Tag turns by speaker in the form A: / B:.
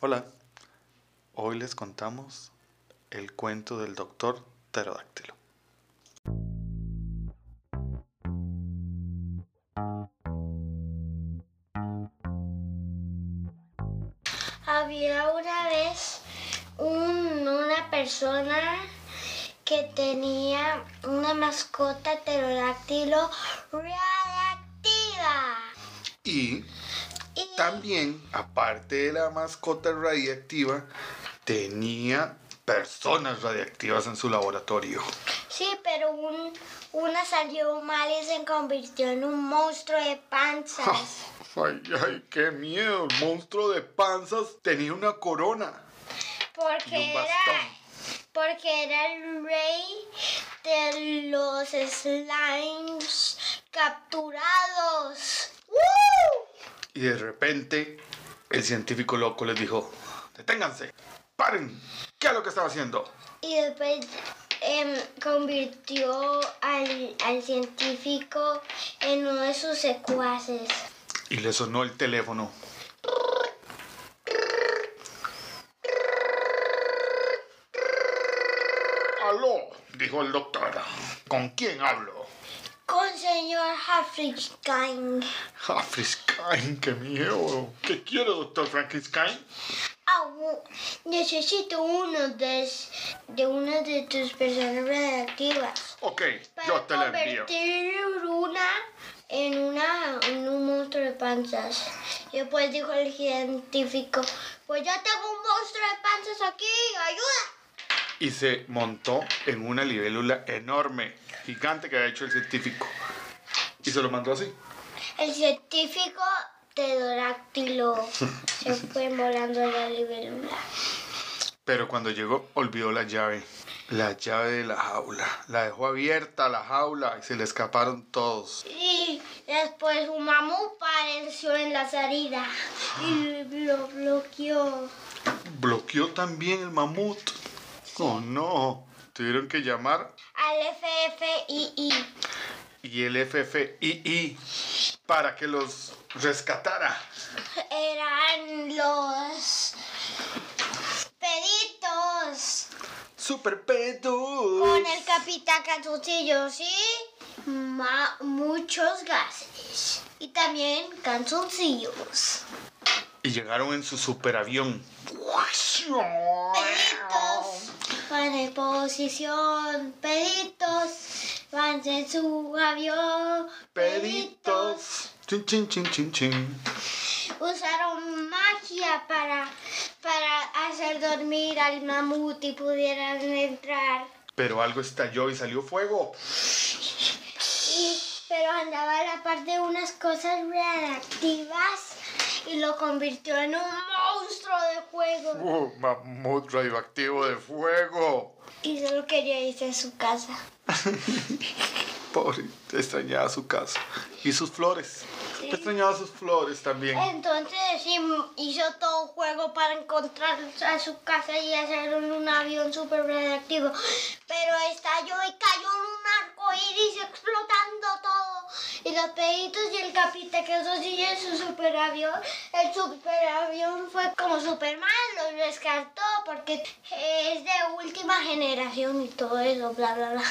A: Hola, hoy les contamos el cuento del doctor pterodáctilo.
B: Había una vez un- una persona que tenía una mascota pterodáctilo radiactiva.
A: Y
B: Y
A: también, aparte de la mascota radiactiva, tenía personas radiactivas en su laboratorio.
B: sí, pero un- una salió mal y se convirtió en un monstruo de panzas.
A: Ay, ay, qué miedo. El monstruo de panzas tenía una corona
B: Porque era, porque era el rey de los slimes capturados.
A: Y de repente, el científico loco les dijo, deténganse, paren, ¿qué es lo que estaba haciendo?
B: Y después em, convirtió al, al científico en uno de sus secuaces.
A: Y le sonó el teléfono. Aló, dijo el doctor. ¿Con quién hablo?
B: Con señor Hafrikstein.
A: Frankenstein, qué miedo. ¿Qué quiere, doctor Frankenstein?
B: Au, necesito uno de, de una de tus personas radiactivas.
A: Ok,
B: Para
A: yo te la envío.
B: convertir una en, una en un monstruo de panzas. Y después dijo el científico, pues ya tengo un monstruo de panzas aquí, ayuda.
A: Y se montó en una libélula enorme, gigante que había hecho el científico. Y se lo mandó así.
B: El científico pterodáctilo se fue volando en la libélula.
A: Pero cuando llegó, olvidó la llave. La llave de la jaula. La dejó abierta la jaula y se le escaparon todos.
B: Y después un mamut apareció en la salida y lo bloqueó.
A: Bloqueó también el mamut. Oh no. Tuvieron que llamar
B: Al FFII.
A: y el FFII para que los rescatara.
B: Eran los peditos
A: Super pedos.
B: con el capitán calzoncillos y ma- muchos gases. Y también calzoncillos.
A: Y llegaron en su superavión.
B: Peditos en posición. Peditos van en su avión.
A: Peditos. Chin, chin, chin, chin, chin.
B: Usaron magia para, para hacer dormir al mamut y pudieran entrar.
A: Pero algo estalló y salió fuego.
B: Y- pero andaba a la par de unas cosas reactivas y lo convirtió en un monstruo de fuego.
A: Uh, mamut radioactivo de fuego.
B: Y solo quería irse a su casa.
A: Pobre, extrañaba su casa. Y sus flores.
B: Sí.
A: Extrañaba sus flores también.
B: Entonces sí, hizo todo un juego para encontrar a su casa y hacer un, avión súper reactivo. Pero estalló y cayó en un arco iris explotando todo. Y los peditos y el capitán que eso sí en su superavión. El superavión fue como Superman, lo rescató porque es de última generación y todo eso, bla, bla, bla.